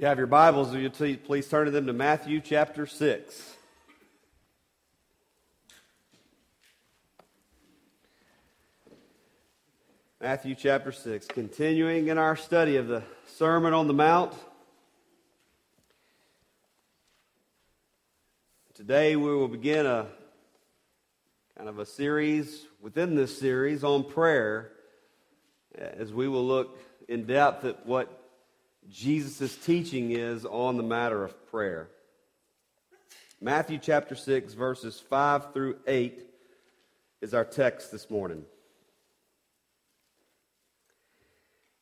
You have your Bibles, you please turn to them to Matthew chapter 6. Matthew chapter 6, continuing in our study of the Sermon on the Mount. Today we will begin a kind of a series within this series on prayer as we will look in depth at what Jesus' teaching is on the matter of prayer. Matthew chapter 6, verses 5 through 8 is our text this morning.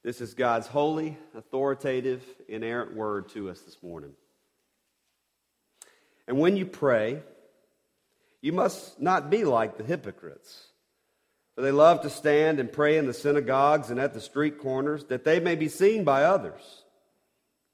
This is God's holy, authoritative, inerrant word to us this morning. And when you pray, you must not be like the hypocrites. For they love to stand and pray in the synagogues and at the street corners, that they may be seen by others.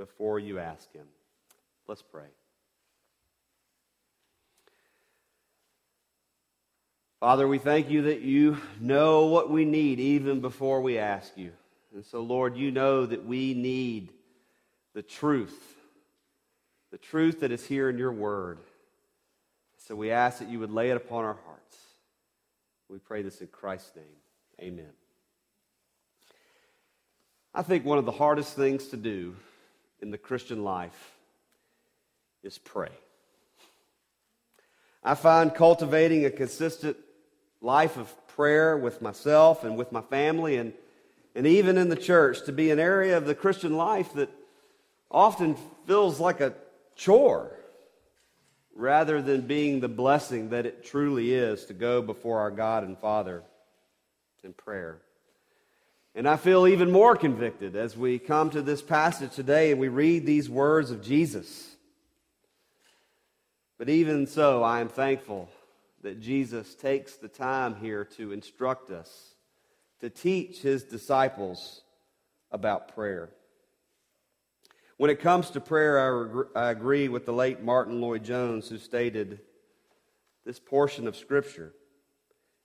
before you ask Him. Let's pray. Father, we thank you that you know what we need even before we ask you. And so, Lord, you know that we need the truth, the truth that is here in your word. So we ask that you would lay it upon our hearts. We pray this in Christ's name. Amen. I think one of the hardest things to do in the Christian life is pray. I find cultivating a consistent life of prayer with myself and with my family and, and even in the church to be an area of the Christian life that often feels like a chore rather than being the blessing that it truly is to go before our God and Father in prayer. And I feel even more convicted as we come to this passage today and we read these words of Jesus. But even so, I am thankful that Jesus takes the time here to instruct us, to teach his disciples about prayer. When it comes to prayer, I, agree with the late Martyn Lloyd-Jones, who stated this portion of Scripture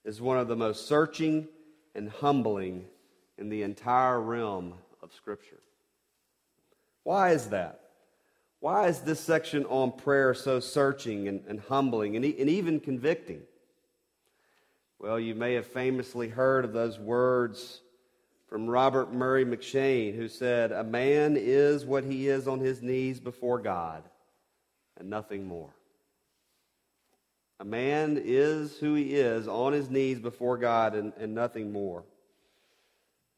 is one of the most searching and humbling in the entire realm of Scripture. Why is that? Why is this section on prayer so searching and, and humbling and, and even convicting? Well, you may have famously heard of those words from Robert Murray M'Cheyne, who said, A man is what he is on his knees before God, and nothing more. A man is who he is on his knees before God, and, and nothing more.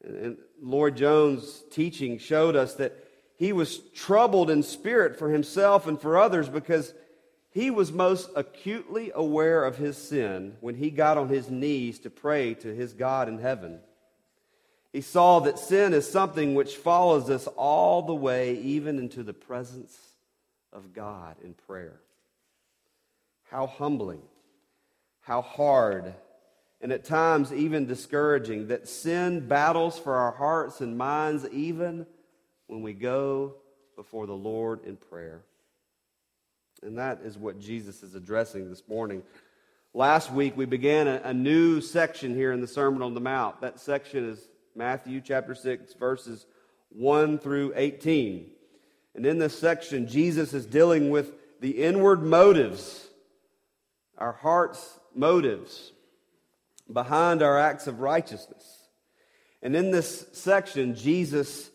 And Lloyd-Jones' teaching showed us that he was troubled in spirit for himself and for others because he was most acutely aware of his sin when he got on his knees to pray to his God in heaven. He saw that sin is something which follows us all the way, even into the presence of God in prayer. How humbling, how hard, and at times even discouraging that sin battles for our hearts and minds even when we go before the Lord in prayer. And that is what Jesus is addressing this morning. Last week we began a, a, new section here in the Sermon on the Mount. That section is Matthew chapter 6, verses 1 through 18. And in this section, Jesus is dealing with the inward motives, our heart's motives behind our acts of righteousness. And in this section, Jesus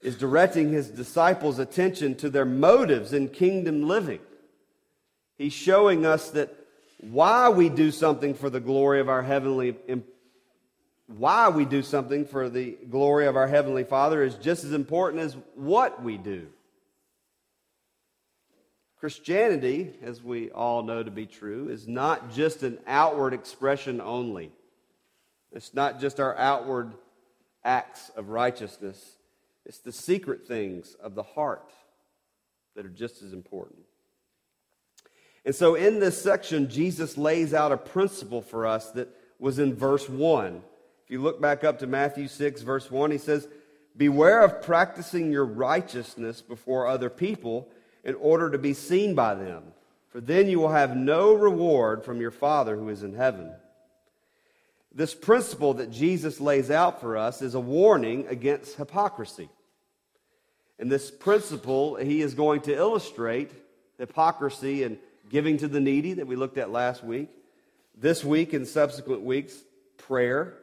is directing his disciples' attention to their motives in kingdom living. He's showing us that why we do something for the glory of our heavenly why we do something for the glory of our heavenly Father is just as important as what we do. Christianity, as we all know to be true, is not just an outward expression only. It's not just our outward acts of righteousness. It's the secret things of the heart. that are just as important. And so in this section, Jesus lays out a principle for us that was in verse 1. If you look back up to Matthew 6, verse 1, he says, Beware of practicing your righteousness before other people in order to be seen by them, for then you will have no reward from your Father who is in heaven. This principle that Jesus lays out for us is a warning against hypocrisy. And this principle, he is going to illustrate hypocrisy and giving to the needy that we looked at last week. This week and subsequent weeks, prayer.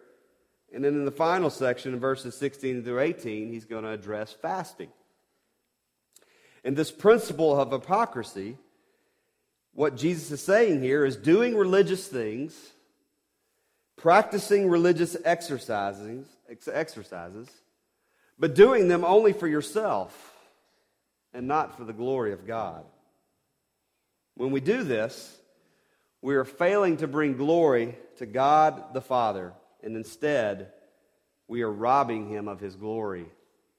And then in the final section, in verses 16 through 18, he's going to address fasting. And this principle of hypocrisy, what Jesus is saying here is doing religious things, practicing religious exercises, exercises, but doing them only for yourself and not for the glory of God. When we do this, we are failing to bring glory to God the Father, and instead, we are robbing him of his glory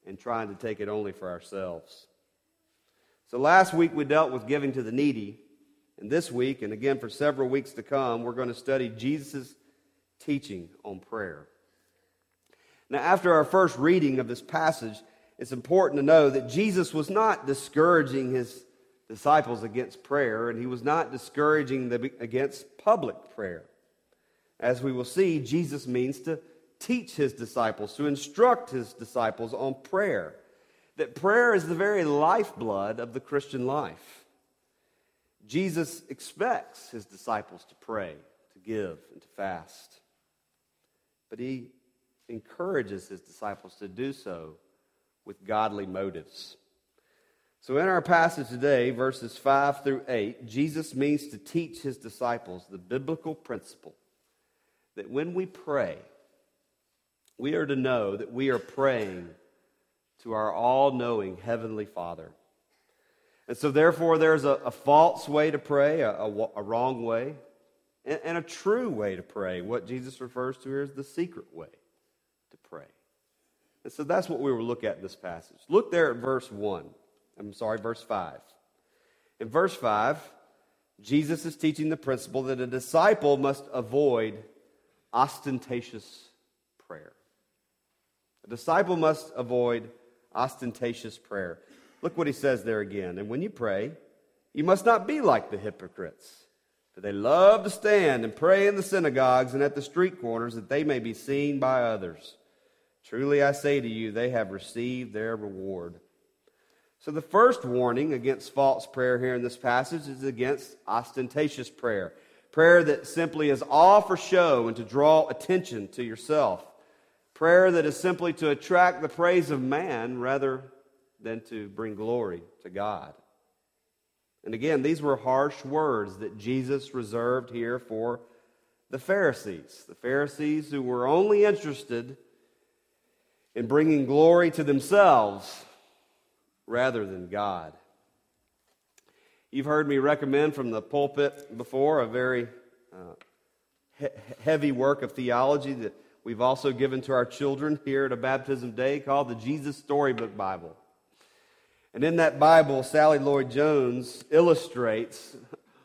and trying to take it only for ourselves. So last week we dealt with giving to the needy, and this week, and again for several weeks to come, we're going to study Jesus' teaching on prayer. Now, after our first reading of this passage, it's important to know that Jesus was not discouraging his disciples against prayer, and he was not discouraging them against public prayer. As we will see, Jesus means to teach his disciples, to instruct his disciples on prayer. That prayer is the very lifeblood of the Christian life. Jesus expects his disciples to pray, to give, and to fast. But he encourages his disciples to do so with godly motives. So, in our passage today, verses 5 through 8, Jesus means to teach his disciples the biblical principle that when we pray, we are to know that we are praying to our all knowing Heavenly Father. And so, therefore, there's a, a false way to pray, a, a, a wrong way, and, and a true way to pray. What Jesus refers to here is the secret way to pray. And so that's what we will look at in this passage. Look there at verse 1. I'm sorry, verse 5. In verse 5, Jesus is teaching the principle that a disciple must avoid ostentatious prayer. A disciple must avoid ostentatious prayer. Look what he says there again. And when you pray, you must not be like the hypocrites, for they love to stand and pray in the synagogues and at the street corners that they may be seen by others. Truly I say to you, they have received their reward. So, the first warning against false prayer here in this passage is against ostentatious prayer. Prayer that simply is all for show and to draw attention to yourself. Prayer that is simply to attract the praise of man rather than to bring glory to God. And again, these were harsh words that Jesus reserved here for the Pharisees. The Pharisees who were only interested in bringing glory to themselves rather than God. You've heard me recommend from the pulpit before a very uh, he- heavy work of theology that we've also given to our children here at a baptism day called the Jesus Storybook Bible. And in that Bible, Sally Lloyd Jones illustrates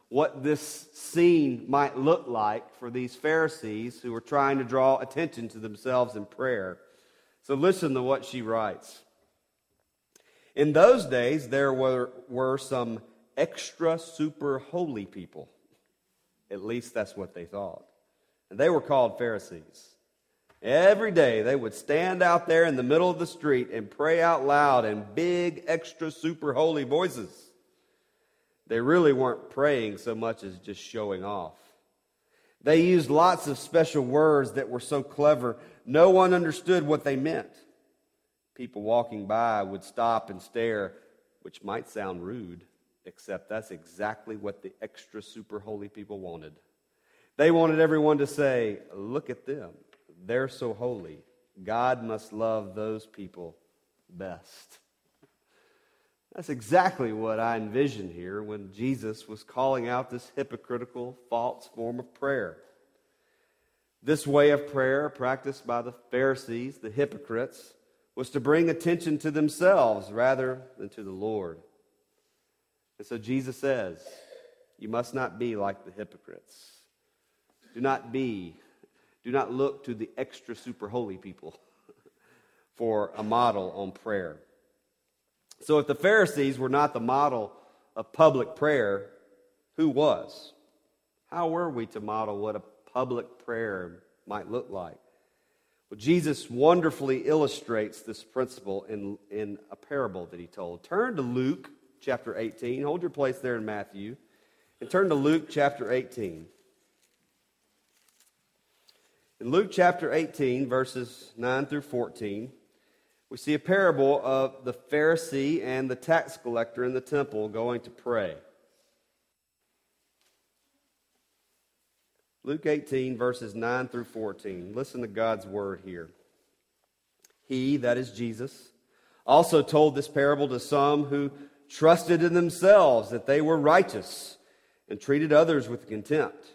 what this scene might look like for these Pharisees who were trying to draw attention to themselves in prayer. So listen to what she writes. In those days, there were, were some extra super holy people. At least that's what they thought. And they were called Pharisees. Every day they would stand out there in the middle of the street and pray out loud in big, extra, super holy voices. They really weren't praying so much as just showing off. They used lots of special words that were so clever, no one understood what they meant. People walking by would stop and stare, which might sound rude, except that's exactly what the extra super holy people wanted. They wanted everyone to say, Look at them. They're so holy. God must love those people best. That's exactly what I envisioned here when Jesus was calling out this hypocritical, false form of prayer. This way of prayer, practiced by the Pharisees, the hypocrites, was to bring attention to themselves rather than to the Lord. And so Jesus says, You must not be like the hypocrites. Do not be, do not look to the extra super holy people for a model on prayer. So if the Pharisees were not the model of public prayer, who was? How were we to model what a public prayer might look like? Well, Jesus wonderfully illustrates this principle in, in a parable that he told. Turn to Luke chapter 18. Hold your place there in Matthew. And turn to Luke chapter 18. In Luke chapter 18, verses 9 through 14, we see a parable of the Pharisee and the tax collector in the temple going to pray. Luke 18, verses 9 through 14. Listen to God's word here. He, that is Jesus, also told this parable to some who trusted in themselves that they were righteous and treated others with contempt.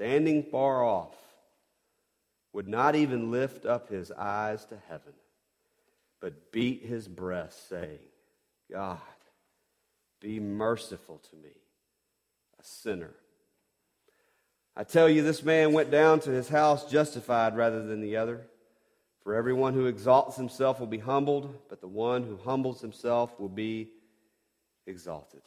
standing far off, would not even lift up his eyes to heaven, but beat his breast, saying, God, be merciful to me, a sinner. I tell you, this man went down to his house justified rather than the other. For everyone who exalts himself will be humbled, but the one who humbles himself will be exalted.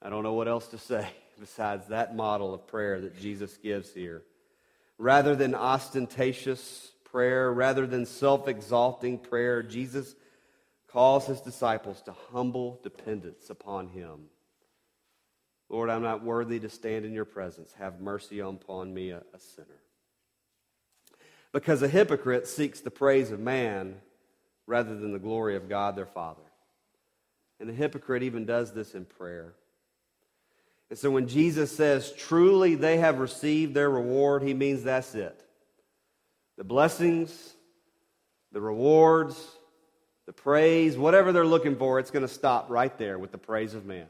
I don't know what else to say besides that model of prayer that Jesus gives here. Rather than ostentatious prayer, rather than self exalting prayer, Jesus calls his disciples to humble dependence upon him. Lord, I'm not worthy to stand in your presence. Have mercy upon me, a, a sinner. Because a hypocrite seeks the praise of man rather than the glory of God their Father. And the hypocrite even does this in prayer. And so when Jesus says, truly they have received their reward, he means that's it. The blessings, the rewards, the praise, whatever they're looking for, it's going to stop right there with the praise of man.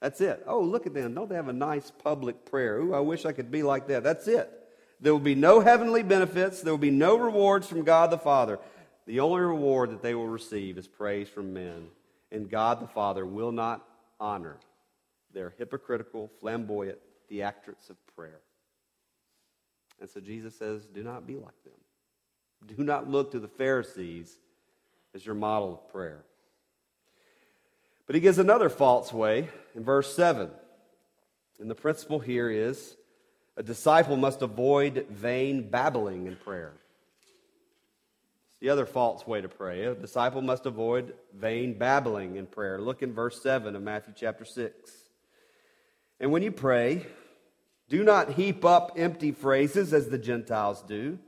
That's it. Oh, look at them. Don't they have a nice public prayer? Ooh, I wish I could be like that. That's it. There will be no heavenly benefits. There will be no rewards from God the Father. The only reward that they will receive is praise from men. And God the Father will not honor their hypocritical, flamboyant theatrics of prayer. And so Jesus says, do not be like them. Do not look to the Pharisees as your model of prayer. But he gives another false way in verse 7. And the principle here is a disciple must avoid vain babbling in prayer. It's the other false way to pray. A disciple must avoid vain babbling in prayer. Look in verse 7 of Matthew chapter 6. And when you pray, do not heap up empty phrases as the Gentiles do,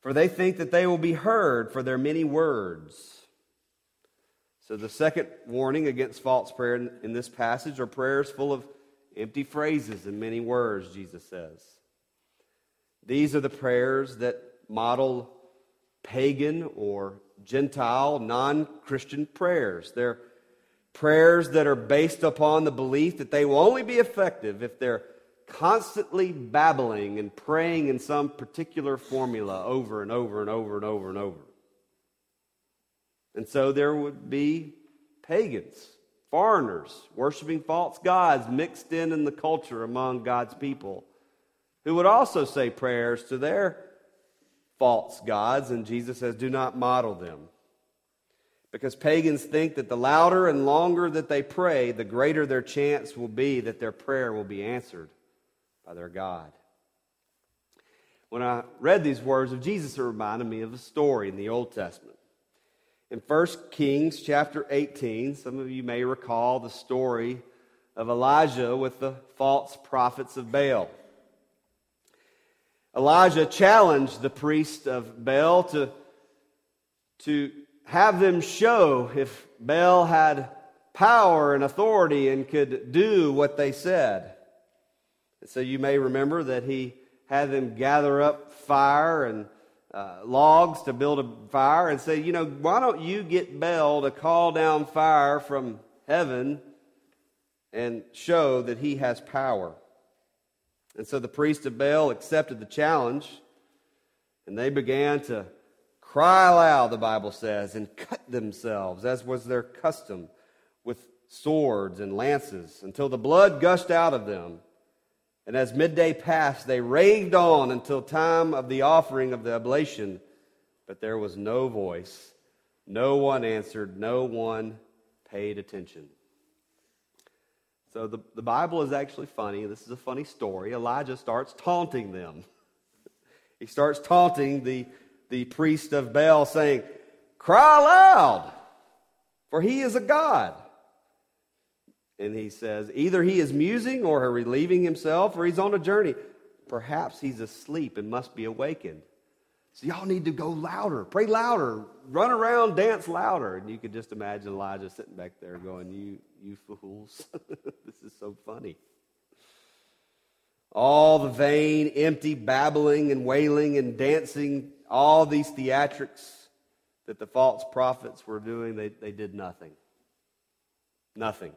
for they think that they will be heard for their many words. So, the second warning against false prayer in, this passage are prayers full of empty phrases and many words, Jesus says. These are the prayers that model pagan or Gentile, non Christian prayers. They're prayers that are based upon the belief that they will only be effective if they're constantly babbling and praying in some particular formula over and over and over and over and over. And so there would be pagans foreigners worshiping false gods mixed in in the culture among God's people who would also say prayers to their false gods, and Jesus says, do not model them. Because pagans think that the louder and longer that they pray, the greater their chance will be that their prayer will be answered by their God. When I read these words of Jesus, it reminded me of a story in the Old Testament. In 1 Kings chapter 18, some of you may recall the story of Elijah with the false prophets of Baal. Elijah challenged the priest of Baal to, to have them show if Baal had power and authority and could do what they said. And so you may remember that he had them gather up fire and uh, logs to build a fire and say, you know, why don't you get Baal to call down fire from heaven and show that he has power? And so the priest of Baal accepted the challenge and they began to cry aloud, the Bible says, and cut themselves, as was their custom, with swords and lances, until the blood gushed out of them. And as midday passed, they raved on until time of the offering of the oblation. But there was no voice. No one answered. No one paid attention. So the, the Bible is actually funny. This is a funny story. Elijah starts taunting them. he starts taunting the, the priest of Baal, saying, Cry aloud, for he is a God. And he says, either he is musing or relieving himself or he's on a journey. Perhaps he's asleep and must be awakened. So y'all need to go louder, pray louder, run around, dance louder. And you could just imagine Elijah sitting back there going, You, you fools, this is so funny. All the vain, empty babbling and wailing and dancing, all these theatrics that the false prophets were doing, they, they did nothing. Nothing.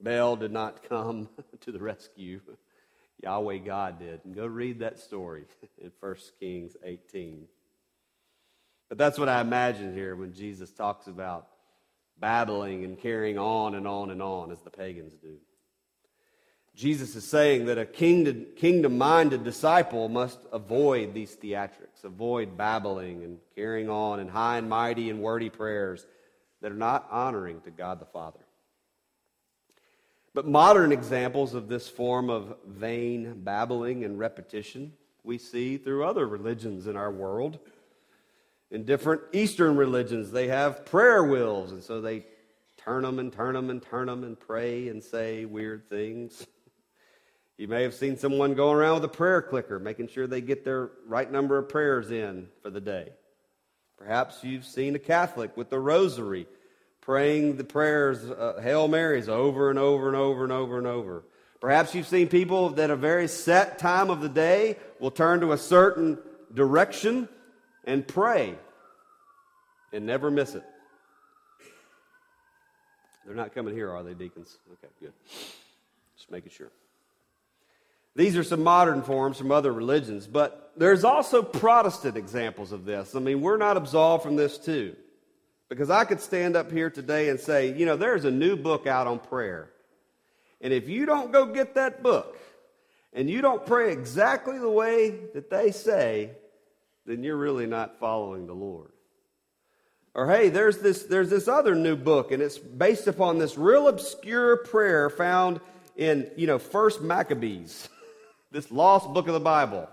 Baal did not come to the rescue. Yahweh God did. And go read that story in 1 Kings 18. But that's what I imagine here when Jesus talks about babbling and carrying on and on and on as the pagans do. Jesus is saying that a kingdom minded disciple must avoid these theatrics, avoid babbling and carrying on in high and mighty and wordy prayers that are not honoring to God the Father. But modern examples of this form of vain babbling and repetition we see through other religions in our world. In different Eastern religions, they have prayer wheels, and so they turn them and turn them and turn them and pray and say weird things. You may have seen someone going around with a prayer clicker, making sure they get their right number of prayers in for the day. Perhaps you've seen a Catholic with the rosary praying the prayers, uh, Hail Marys, over and over and over and over and over. Perhaps you've seen people that a very set time of the day will turn to a certain direction and pray and never miss it. They're not coming here, are they, deacons? Okay, good. Just making sure. These are some modern forms from other religions, but there's also Protestant examples of this. I mean, we're not absolved from this, too. Because I could stand up here today and say, you know, there's a new book out on prayer. And if you don't go get that book and you don't pray exactly the way that they say, then you're really not following the Lord. Or hey, there's this, there's this other new book, and it's based upon this real obscure prayer found in, you know, First Maccabees, this lost book of the Bible.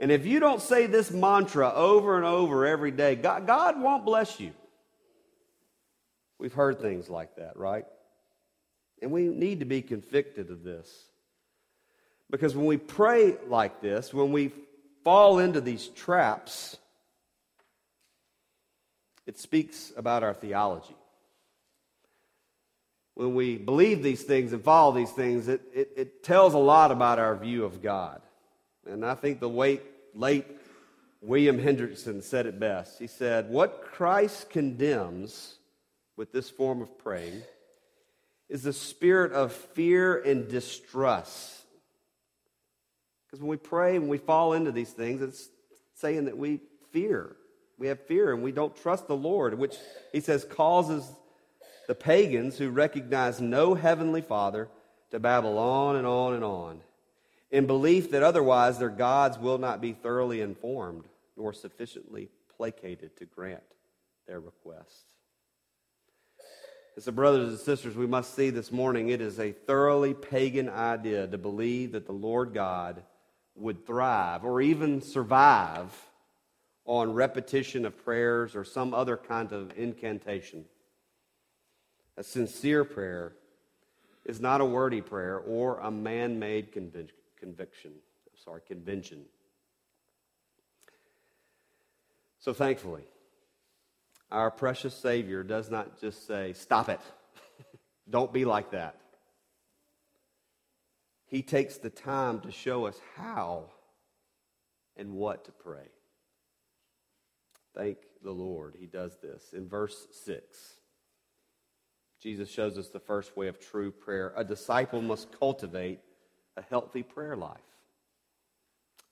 And if you don't say this mantra over and over every day, God, God won't bless you. We've heard things like that, right? And we need to be convicted of this. Because when we pray like this, when we fall into these traps, it speaks about our theology. When we believe these things and follow these things, it, it, it tells a lot about our view of God. And I think the late, late William Hendriksen said it best. He said, What Christ condemns with this form of praying is the spirit of fear and distrust. Because when we pray, when we fall into these things, it's saying that we fear. We have fear and we don't trust the Lord, which he says causes the pagans who recognize no heavenly Father to babble on and on and on in belief that otherwise their gods will not be thoroughly informed nor sufficiently placated to grant their requests. As the brothers and sisters, we must see this morning it is a thoroughly pagan idea to believe that the Lord God would thrive or even survive on repetition of prayers or some other kind of incantation. A sincere prayer is not a wordy prayer or a man made convic- conviction. Sorry, convention. So thankfully, Our precious Savior does not just say, Stop it. Don't be like that. He takes the time to show us how and what to pray. Thank the Lord, He does this. In verse 6, Jesus shows us the first way of true prayer. A disciple must cultivate a healthy prayer life.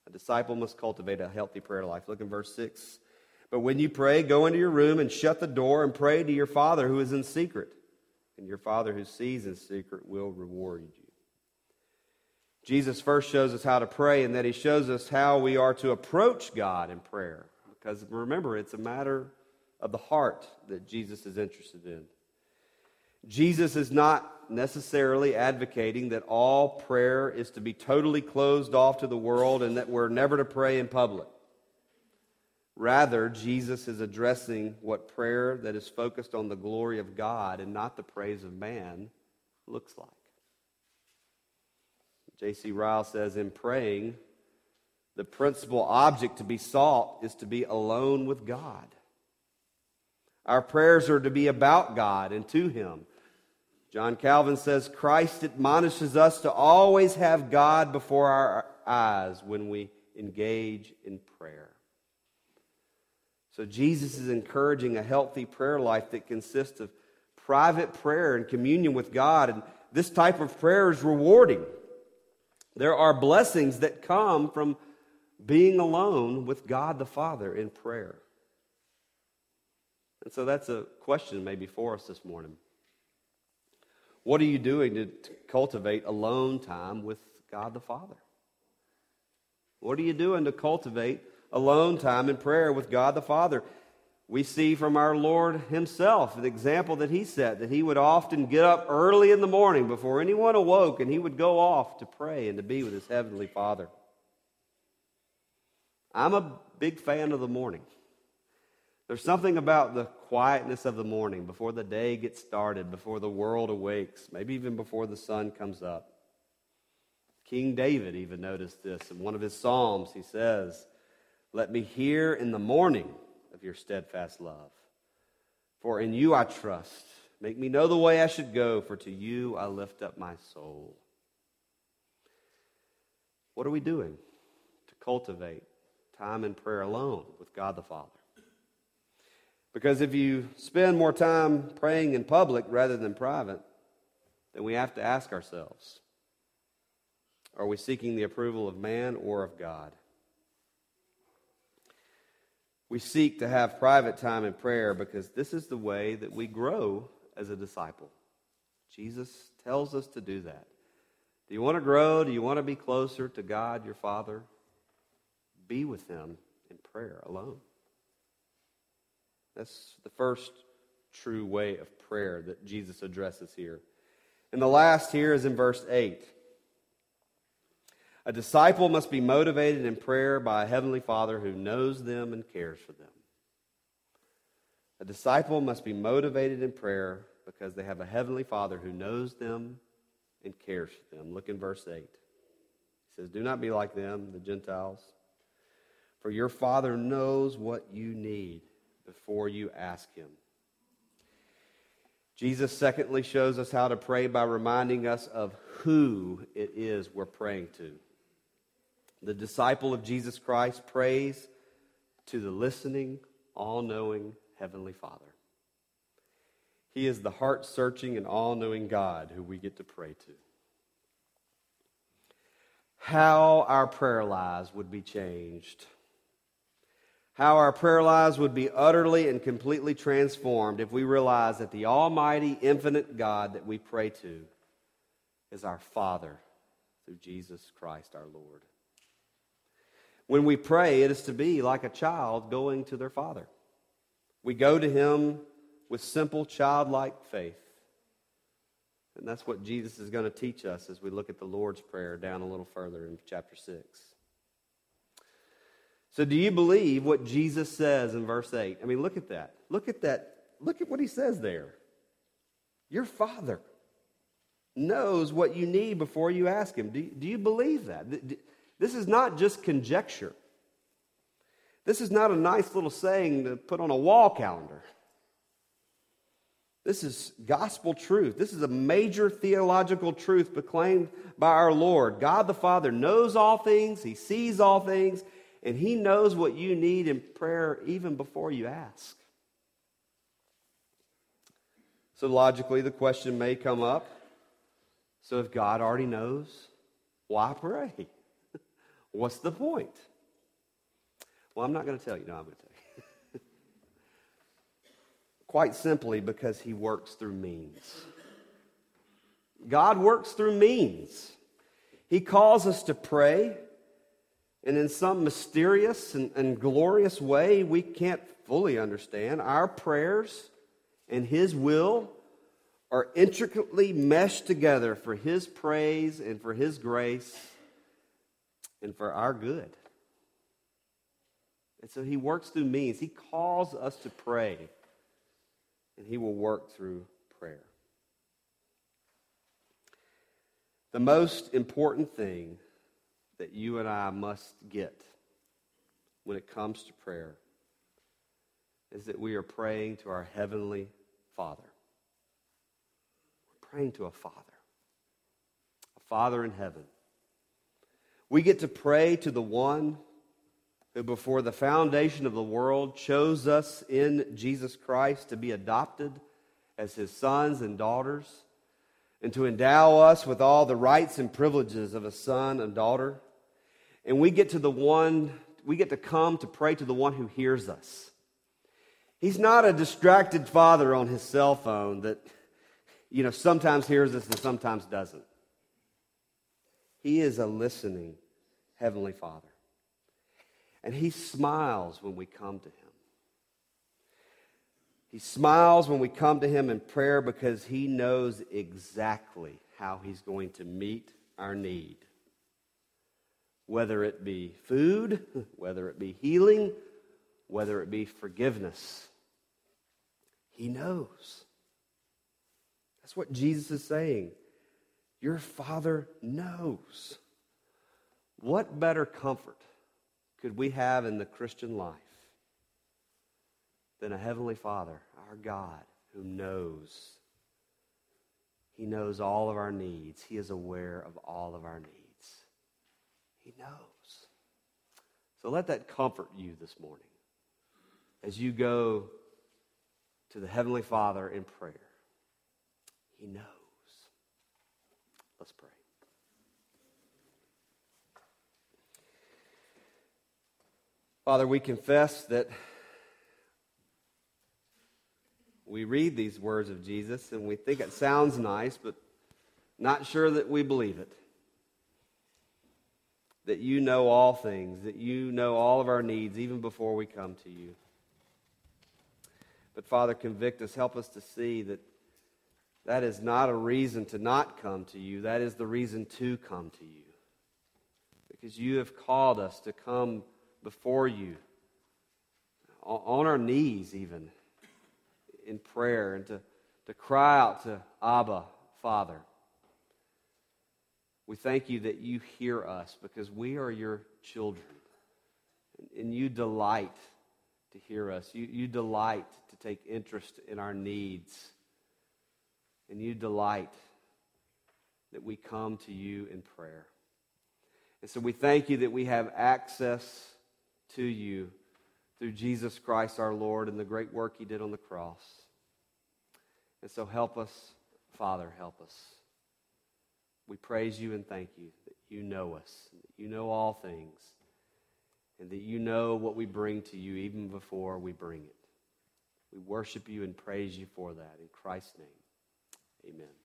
A disciple must cultivate a healthy prayer life. Look in verse 6. But when you pray, go into your room and shut the door and pray to your Father who is in secret. And your Father who sees in secret will reward you. Jesus first shows us how to pray, and that he shows us how we are to approach God in prayer. Because remember, it's a matter of the heart that Jesus is interested in. Jesus is not necessarily advocating that all prayer is to be totally closed off to the world and that we're never to pray in public. Rather, Jesus is addressing what prayer that is focused on the glory of God and not the praise of man looks like. J.C. Ryle says in praying, the principal object to be sought is to be alone with God. Our prayers are to be about God and to Him. John Calvin says Christ admonishes us to always have God before our eyes when we engage in prayer. So Jesus is encouraging a healthy prayer life that consists of private prayer and communion with God. And this type of prayer is rewarding. There are blessings that come from being alone with God the Father in prayer. And so that's a question maybe for us this morning. What are you doing to cultivate alone time with God the Father? What are you doing to cultivate alone time in prayer with God the Father? We see from our Lord Himself the example that He set, that He would often get up early in the morning before anyone awoke, and He would go off to pray and to be with His Heavenly Father. I'm a big fan of the morning. There's something about the quietness of the morning before the day gets started, before the world awakes, maybe even before the sun comes up. King David even noticed this. In one of his Psalms, he says, Let me hear in the morning of your steadfast love. For in you I trust. Make me know the way I should go, for to you I lift up my soul. What are we doing to cultivate time in prayer alone with God the Father? Because if you spend more time praying in public rather than private, then we have to ask ourselves are we seeking the approval of man or of God? We seek to have private time in prayer because this is the way that we grow as a disciple. Jesus tells us to do that. Do you want to grow? Do you want to be closer to God, your Father? Be with Him in prayer alone. That's the first true way of prayer that Jesus addresses here. And the last here is in verse 8. A disciple must be motivated in prayer by a heavenly Father who knows them and cares for them. A disciple must be motivated in prayer because they have a heavenly Father who knows them and cares for them. Look in verse 8. He says, Do not be like them, the Gentiles, for your Father knows what you need before you ask Him. Jesus, secondly, shows us how to pray by reminding us of who it is we're praying to. The disciple of Jesus Christ prays to the listening, all knowing Heavenly Father. He is the heart searching and all knowing God who we get to pray to. How our prayer lives would be changed how our prayer lives would be utterly and completely transformed if we realize that the Almighty, infinite God that we pray to is our Father through Jesus Christ our Lord. When we pray, it is to be like a child going to their Father. We go to Him with simple childlike faith. And that's what Jesus is going to teach us as we look at the Lord's Prayer down a little further in chapter 6. So, do you believe what Jesus says in verse 8? I mean, look at that. Look at that. Look at what he says there. Your Father knows what you need before you ask Him. Do, do you believe that? This is not just conjecture. This is not a nice little saying to put on a wall calendar. This is gospel truth. This is a major theological truth proclaimed by our Lord. God the Father knows all things, He sees all things, and He knows what you need in prayer even before you ask. So, logically, the question may come up so, if God already knows, why pray? What's the point? Well, I'm not going to tell you. No, I'm going to tell you. Quite simply because he works through means. God works through means. He calls us to pray, and in some mysterious and, and glorious way we can't fully understand, our prayers and His will are intricately meshed together for His praise and for His grace and for our good. And so he works through means. He calls us to pray, and he will work through prayer. The most important thing that you and I must get when it comes to prayer is that we are praying to our Heavenly Father. We're praying to a Father, a Father in heaven. We get to pray to the one who before the foundation of the world chose us in Jesus Christ to be adopted as his sons and daughters and to endow us with all the rights and privileges of a son and daughter. And we get to the one, we get to come to pray to the one who hears us. He's not a distracted father on his cell phone that, you know, sometimes hears us and sometimes doesn't. He is a listening Heavenly Father. And he smiles when we come to him. He smiles when we come to him in prayer because he knows exactly how he's going to meet our need. Whether it be food, whether it be healing, whether it be forgiveness. He knows. That's what Jesus is saying. Your Father knows. What better comfort could we have in the Christian life than a Heavenly Father, our God, who knows? He knows all of our needs. He is aware of all of our needs. He knows. So let that comfort you this morning as you go to the Heavenly Father in prayer. He knows. Let's pray. Father, we confess that we read these words of Jesus and we think it sounds nice, but not sure that we believe it. That you know all things, that you know all of our needs even before we come to you. But Father, convict us, help us to see that that is not a reason to not come to you, that is the reason to come to you. Because you have called us to come before you, on our knees even, in prayer, and to, to cry out to Abba, Father. We thank you that you hear us because we are your children. And you delight to hear us. You, you delight to take interest in our needs. And you delight that we come to you in prayer. And so we thank you that we have access to you through Jesus Christ our Lord and the great work he did on the cross. And so help us, Father, help us. We praise you and thank you that you know us, that you know all things, and that you know what we bring to you even before we bring it. We worship you and praise you for that. In Christ's name, amen.